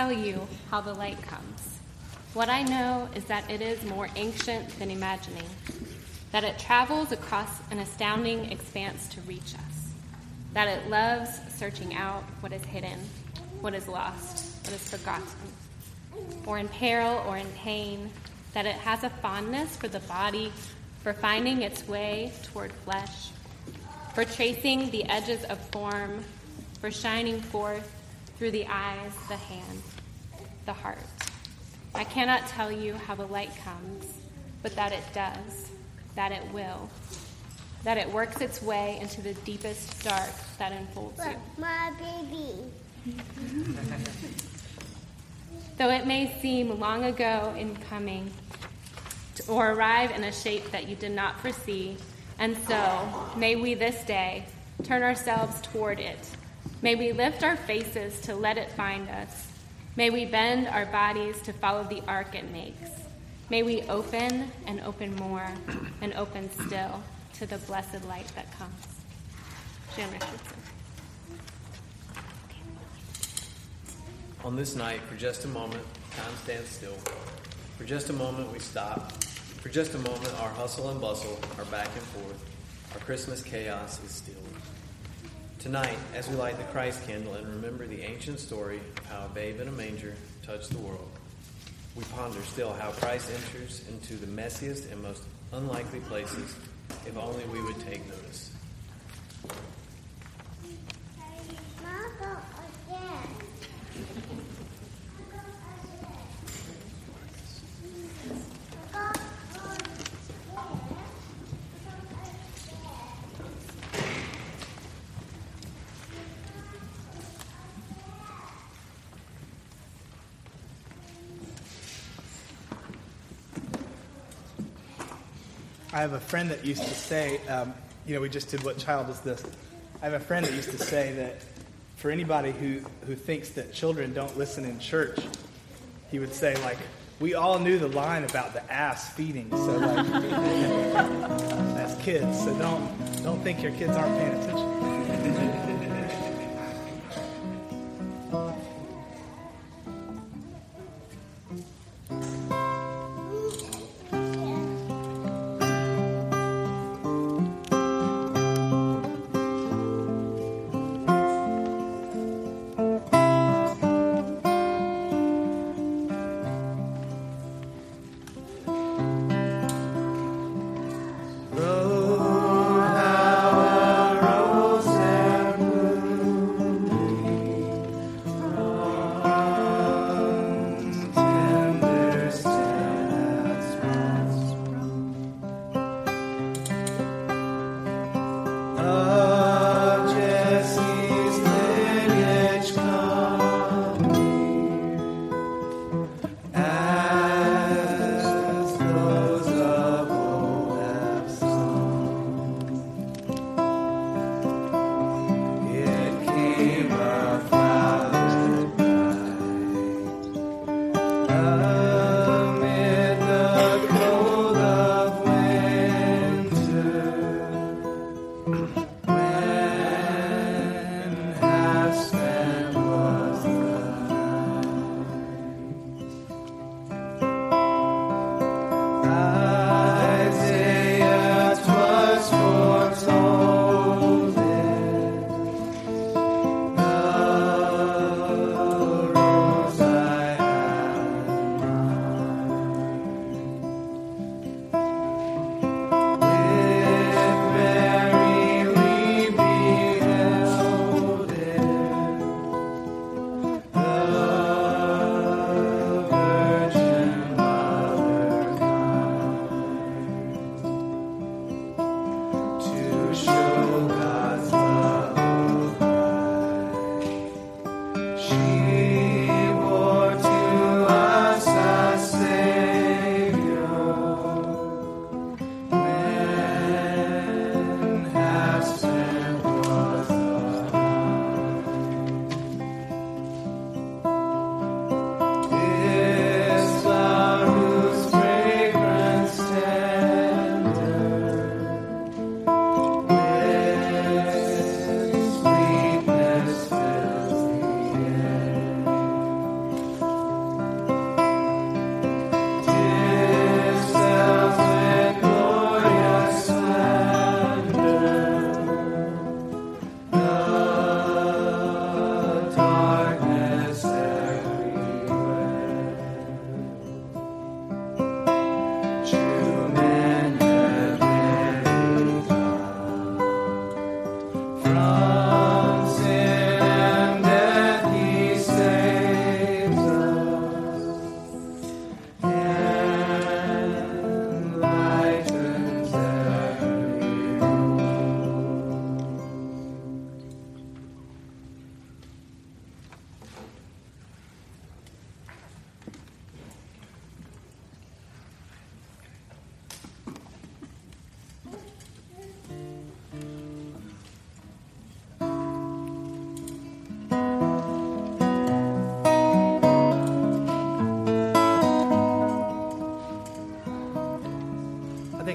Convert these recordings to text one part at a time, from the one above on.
Tell you how the light comes. What I know is that it is more ancient than imagining, that it travels across an astounding expanse to reach us, that it loves searching out what is hidden, what is lost, what is forgotten, or in peril or in pain, that it has a fondness for the body, for finding its way toward flesh, for tracing the edges of form, for shining forth through the eyes, the hand, the heart. I cannot tell you how the light comes, but that it does, that it will, that it works its way into the deepest dark that enfolds you. My baby. Though it may seem long ago in coming, or arrive in a shape that you did not foresee, and so may we this day turn ourselves toward it. May we lift our faces to let it find us May we bend our bodies to follow the arc it makes. May we open and open more and open still to the blessed light that comes. Jan Richardson. On this night, for just a moment, time stands still. For just a moment, we stop. For just a moment, our hustle and bustle are back and forth. Our Christmas chaos is still. Tonight, as we light the Christ candle and remember the ancient story of how a babe in a manger touched the world, we ponder still how Christ enters into the messiest and most unlikely places if only we would take notice. I have a friend that used to say, um, you know, we just did what child is this? I have a friend that used to say that for anybody who, who thinks that children don't listen in church, he would say, like, we all knew the line about the ass feeding, so like, as kids, so don't, don't think your kids aren't paying attention.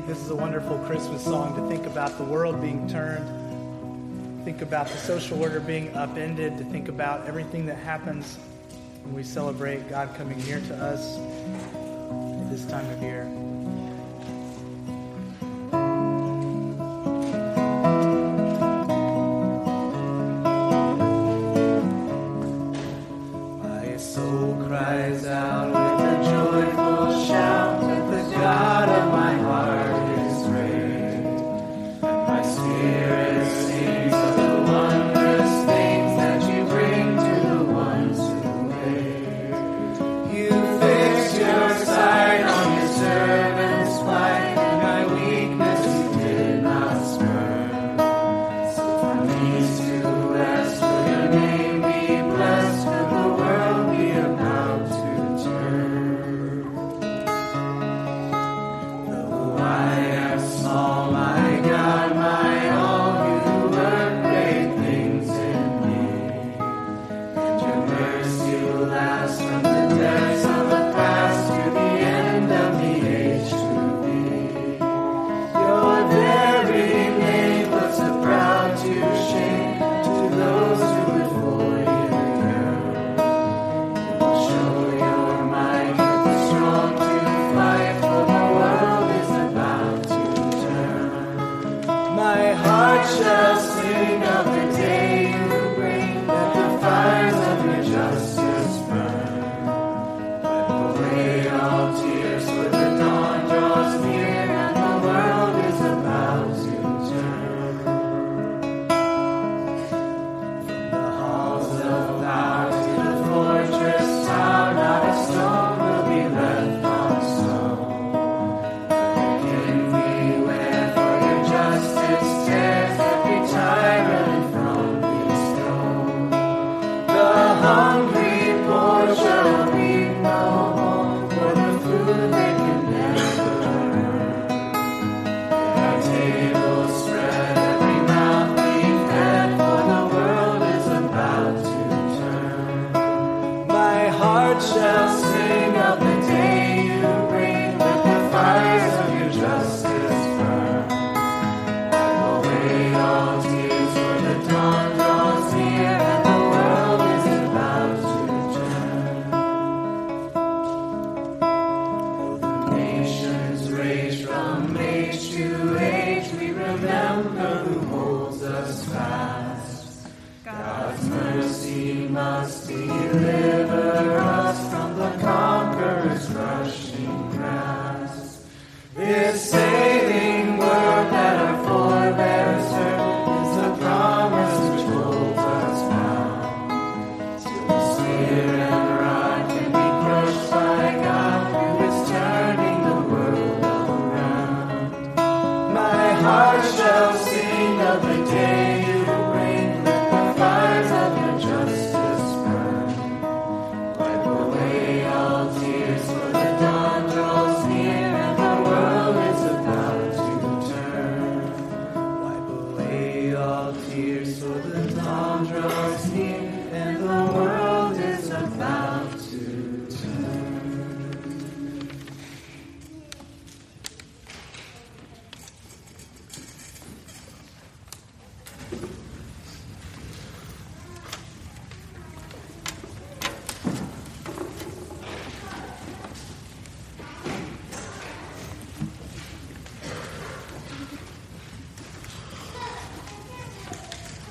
A wonderful Christmas song to think about the world being turned, think about the social order being upended, to think about everything that happens when we celebrate God coming near to us at this time of year.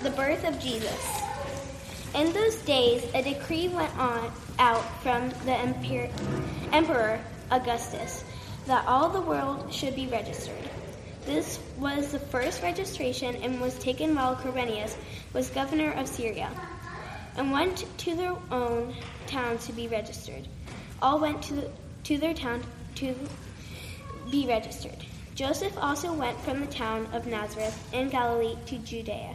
The birth of Jesus. In those days, a decree went on out from the Emperor Augustus that all the world should be registered. This was the first registration and was taken while Quirinius was governor of Syria, and went to their own town to be registered. All went to, the, to their town to be registered. Joseph also went from the town of Nazareth in Galilee to Judea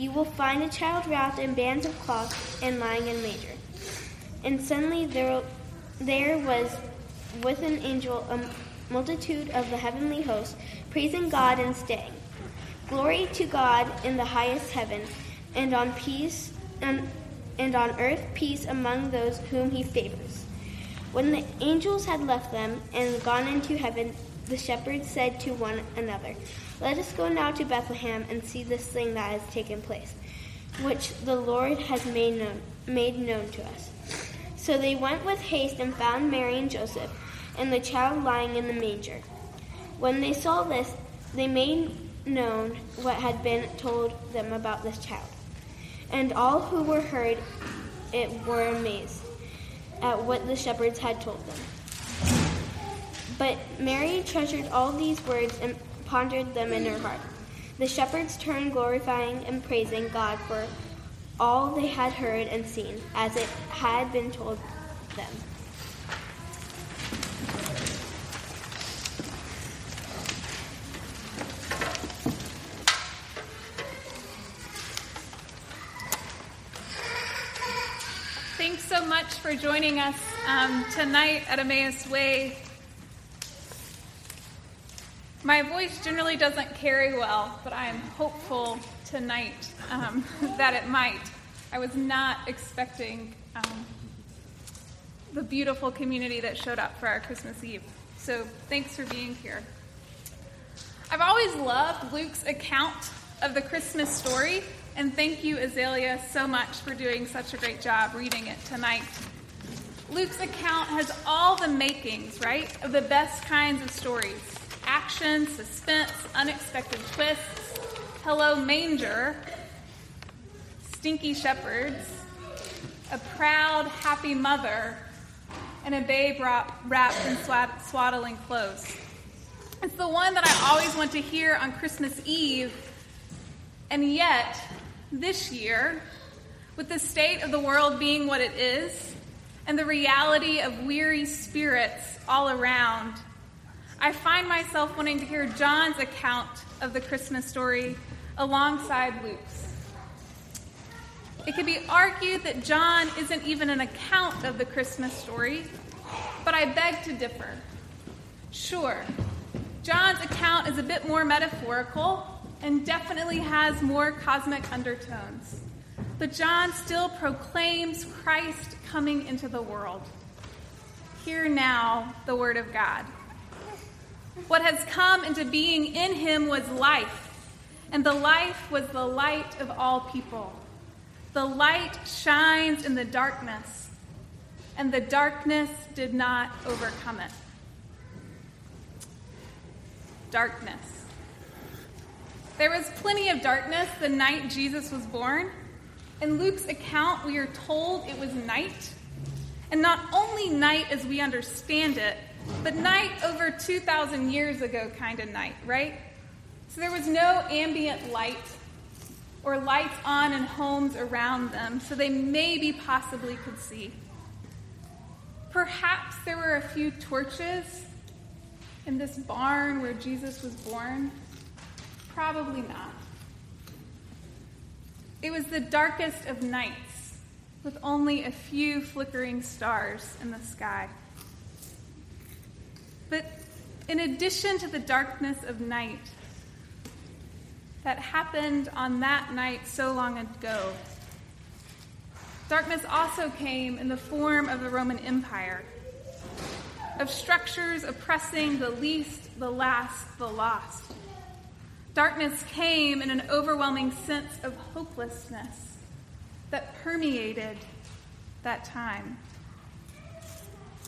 You will find a child wrapped in bands of cloth and lying in a manger. And suddenly there, there was with an angel a multitude of the heavenly host, praising God and saying, Glory to God in the highest heaven, and on peace and, and on earth peace among those whom he favors. When the angels had left them and gone into heaven, the shepherds said to one another, let us go now to Bethlehem and see this thing that has taken place, which the Lord has made known, made known to us. So they went with haste and found Mary and Joseph and the child lying in the manger. When they saw this, they made known what had been told them about this child. And all who were heard it were amazed at what the shepherds had told them. But Mary treasured all these words and pondered them in her heart. The shepherds turned, glorifying and praising God for all they had heard and seen, as it had been told them. Thanks so much for joining us um, tonight at Emmaus Way. My voice generally doesn't carry well, but I am hopeful tonight um, that it might. I was not expecting um, the beautiful community that showed up for our Christmas Eve. So thanks for being here. I've always loved Luke's account of the Christmas story, and thank you, Azalea, so much for doing such a great job reading it tonight. Luke's account has all the makings, right, of the best kinds of stories action, suspense, unexpected twists, hello manger, stinky shepherds, a proud, happy mother, and a babe wrapped in swaddling clothes. It's the one that I always want to hear on Christmas Eve, and yet, this year, with the state of the world being what it is, and the reality of weary spirits all around, I find myself wanting to hear John's account of the Christmas story alongside Luke's. It could be argued that John isn't even an account of the Christmas story, but I beg to differ. Sure, John's account is a bit more metaphorical and definitely has more cosmic undertones. But John still proclaims Christ coming into the world. Hear now the word of God. What has come into being in him was life, and the life was the light of all people. The light shines in the darkness, and the darkness did not overcome it. Darkness. There was plenty of darkness the night Jesus was born. In Luke's account, we are told it was night. And not only night as we understand it, but night over 2,000 years ago kind of night, right? So there was no ambient light or lights on in homes around them, so they maybe possibly could see. Perhaps there were a few torches in this barn where Jesus was born. Probably not. It was the darkest of nights, with only a few flickering stars in the sky. But in addition to the darkness of night that happened on that night so long ago, darkness also came in the form of the Roman Empire, of structures oppressing the least, the last, the lost. Darkness came in an overwhelming sense of hopelessness that permeated that time.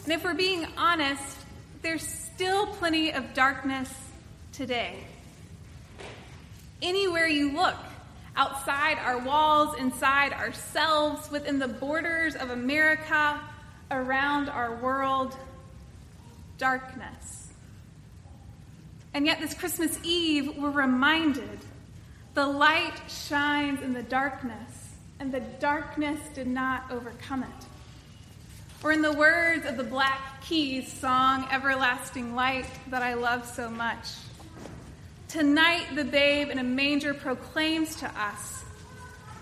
And if we're being honest, there's still plenty of darkness today. anywhere you look, outside our walls, inside ourselves, within the borders of America, around our world, darkness. And yet, this Christmas Eve, we're reminded the light shines in the darkness, and the darkness did not overcome it. Or, in the words of the Black Keys song, Everlasting Light, that I love so much, tonight the babe in a manger proclaims to us,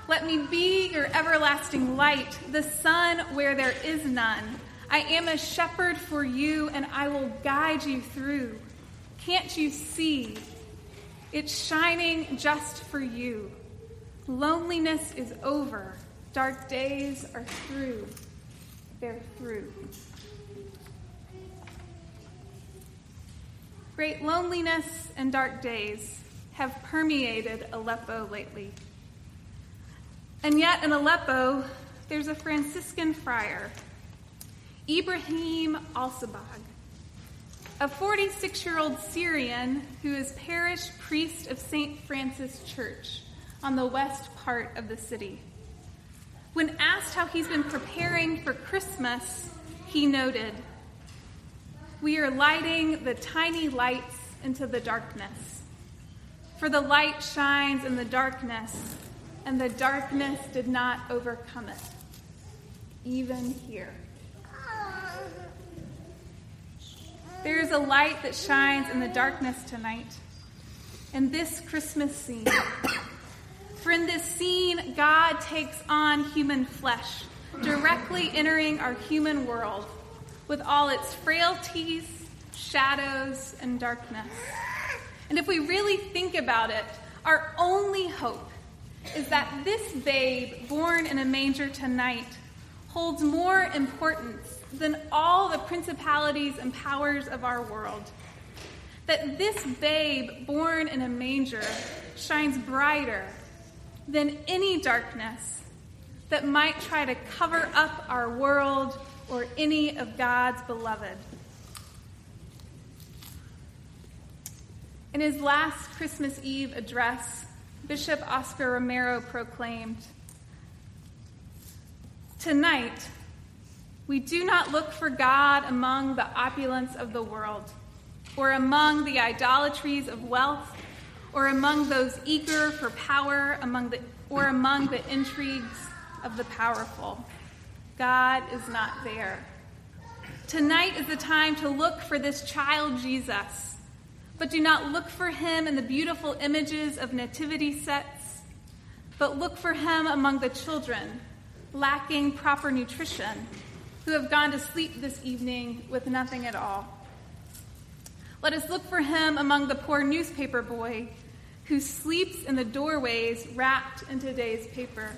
Let me be your everlasting light, the sun where there is none. I am a shepherd for you, and I will guide you through. Can't you see? It's shining just for you. Loneliness is over, dark days are through. They're through. Great loneliness and dark days have permeated Aleppo lately. And yet, in Aleppo, there's a Franciscan friar, Ibrahim Alsabagh, a 46 year old Syrian who is parish priest of St. Francis Church on the west part of the city. When asked how he's been preparing for Christmas, he noted, We are lighting the tiny lights into the darkness. For the light shines in the darkness, and the darkness did not overcome it, even here. There is a light that shines in the darkness tonight, in this Christmas scene. For in this scene, God takes on human flesh, directly entering our human world with all its frailties, shadows, and darkness. And if we really think about it, our only hope is that this babe born in a manger tonight holds more importance than all the principalities and powers of our world. That this babe born in a manger shines brighter than any darkness that might try to cover up our world or any of God's beloved. In his last Christmas Eve address, Bishop Oscar Romero proclaimed Tonight, we do not look for God among the opulence of the world, or among the idolatries of wealth, or among those eager for power, among the, or among the intrigues of the powerful. God is not there. Tonight is the time to look for this child Jesus, but do not look for him in the beautiful images of nativity sets, but look for him among the children lacking proper nutrition who have gone to sleep this evening with nothing at all. Let us look for him among the poor newspaper boy who sleeps in the doorways wrapped in today's paper.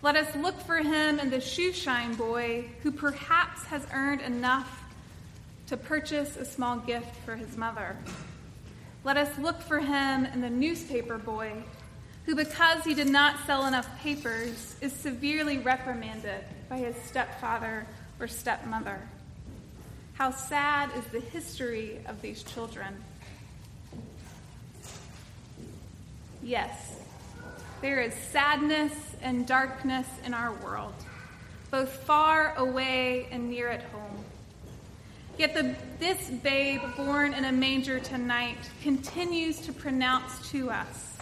Let us look for him in the shoeshine boy who perhaps has earned enough to purchase a small gift for his mother. Let us look for him in the newspaper boy who, because he did not sell enough papers, is severely reprimanded by his stepfather or stepmother. How sad is the history of these children. Yes, there is sadness and darkness in our world, both far away and near at home. Yet the, this babe born in a manger tonight continues to pronounce to us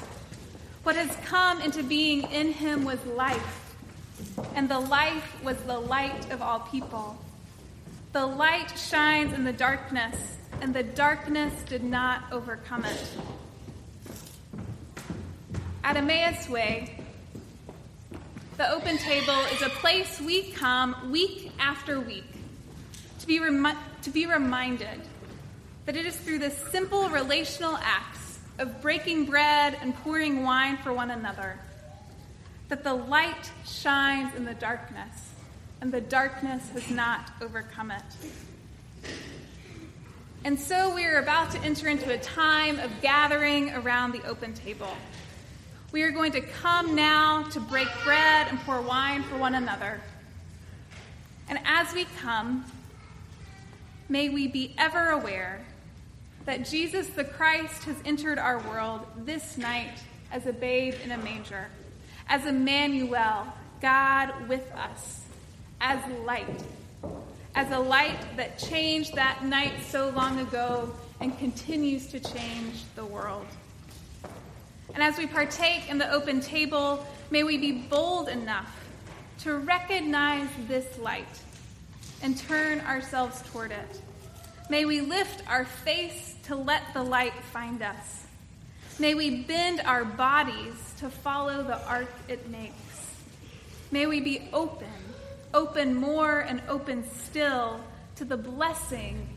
what has come into being in him was life, and the life was the light of all people. The light shines in the darkness, and the darkness did not overcome it. At Emmaus Way, the open table is a place we come week after week to be, remi- to be reminded that it is through the simple relational acts of breaking bread and pouring wine for one another that the light shines in the darkness, and the darkness has not overcome it. And so we are about to enter into a time of gathering around the open table. We are going to come now to break bread and pour wine for one another. And as we come, may we be ever aware that Jesus the Christ has entered our world this night as a babe in a manger, as Emmanuel, God with us, as light, as a light that changed that night so long ago and continues to change the world. And as we partake in the open table, may we be bold enough to recognize this light and turn ourselves toward it. May we lift our face to let the light find us. May we bend our bodies to follow the arc it makes. May we be open, open more and open still to the blessing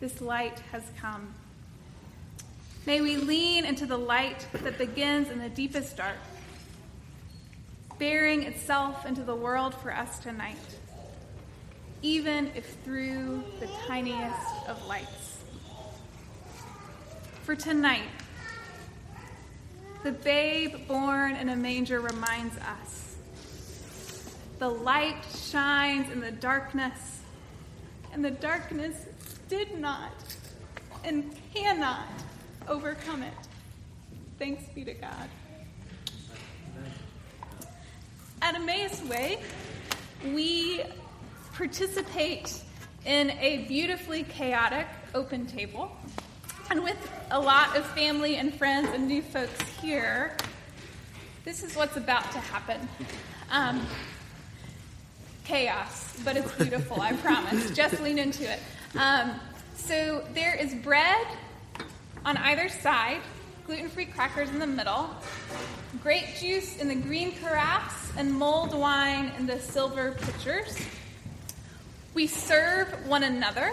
this light has come. May we lean into the light that begins in the deepest dark, bearing itself into the world for us tonight, even if through the tiniest of lights. For tonight, the babe born in a manger reminds us the light shines in the darkness, and the darkness did not and cannot overcome it. Thanks be to God. At Emmaus Way, we participate in a beautifully chaotic open table. And with a lot of family and friends and new folks here, this is what's about to happen. Um, chaos, but it's beautiful, I promise. Just lean into it. Um, so there is bread on either side, gluten free crackers in the middle, grape juice in the green carafes, and mulled wine in the silver pitchers. We serve one another.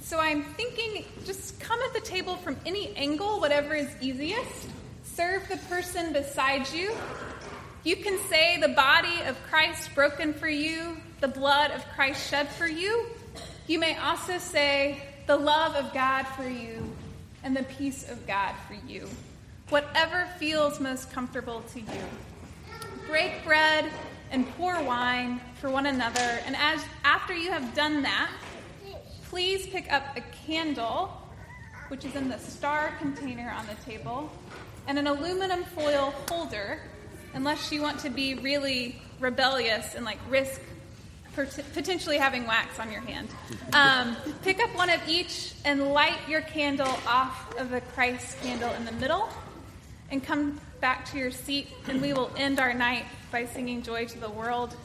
So I'm thinking just come at the table from any angle, whatever is easiest. Serve the person beside you. You can say the body of Christ broken for you, the blood of Christ shed for you. You may also say the love of God for you and the peace of God for you. Whatever feels most comfortable to you. Break bread and pour wine for one another. And as after you have done that, please pick up a candle, which is in the star container on the table, and an aluminum foil holder, unless you want to be really rebellious and like risk potentially having wax on your hand. Um, pick up one of each and light your candle off of the Christ candle in the middle and come back to your seat, and we will end our night by singing Joy to the World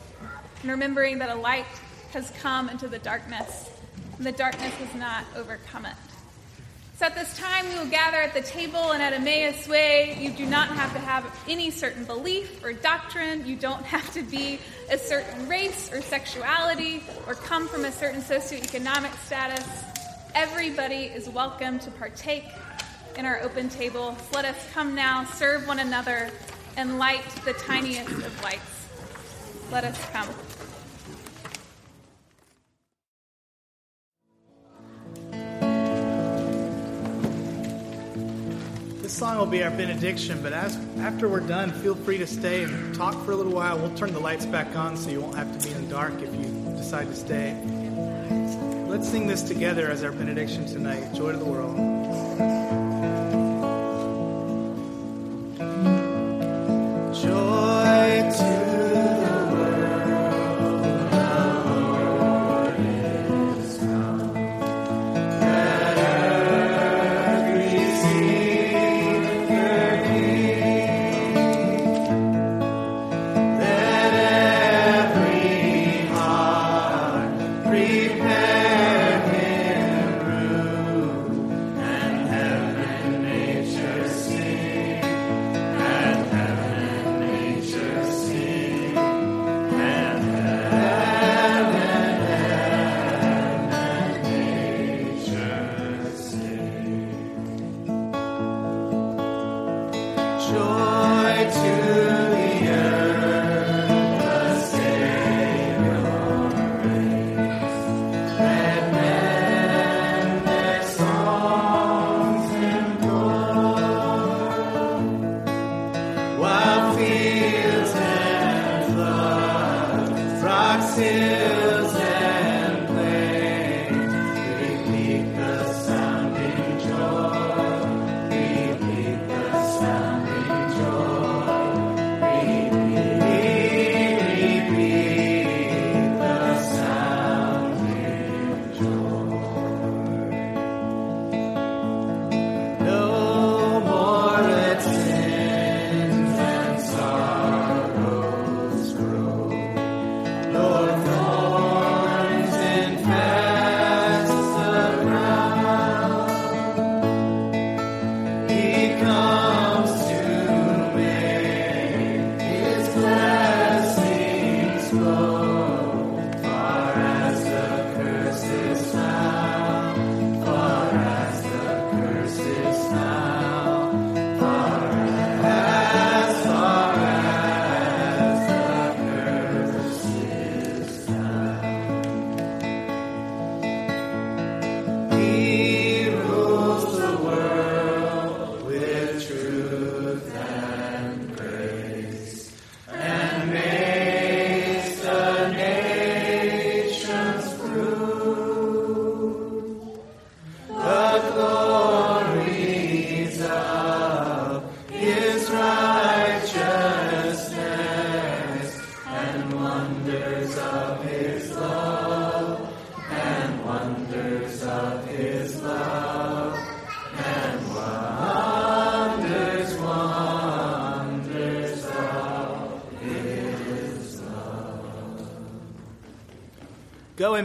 and remembering that a light has come into the darkness, and the darkness has not overcome it. So at this time, we will gather at the table and at Emmaus Way. You do not have to have any certain belief or doctrine. You don't have to be a certain race or sexuality or come from a certain socioeconomic status. Everybody is welcome to partake in our open table. Let us come now, serve one another, and light the tiniest of lights. Let us come. Song will be our benediction, but as after we're done, feel free to stay and talk for a little while. We'll turn the lights back on so you won't have to be in the dark if you decide to stay. Let's sing this together as our benediction tonight. Joy to the world.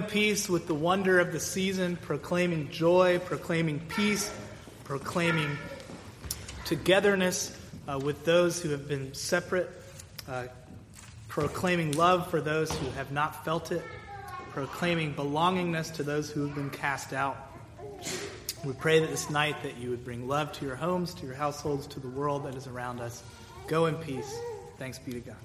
Peace with the wonder of the season, proclaiming joy, proclaiming peace, proclaiming togetherness uh, with those who have been separate, uh, proclaiming love for those who have not felt it, proclaiming belongingness to those who have been cast out. We pray that this night that you would bring love to your homes, to your households, to the world that is around us. Go in peace. Thanks be to God.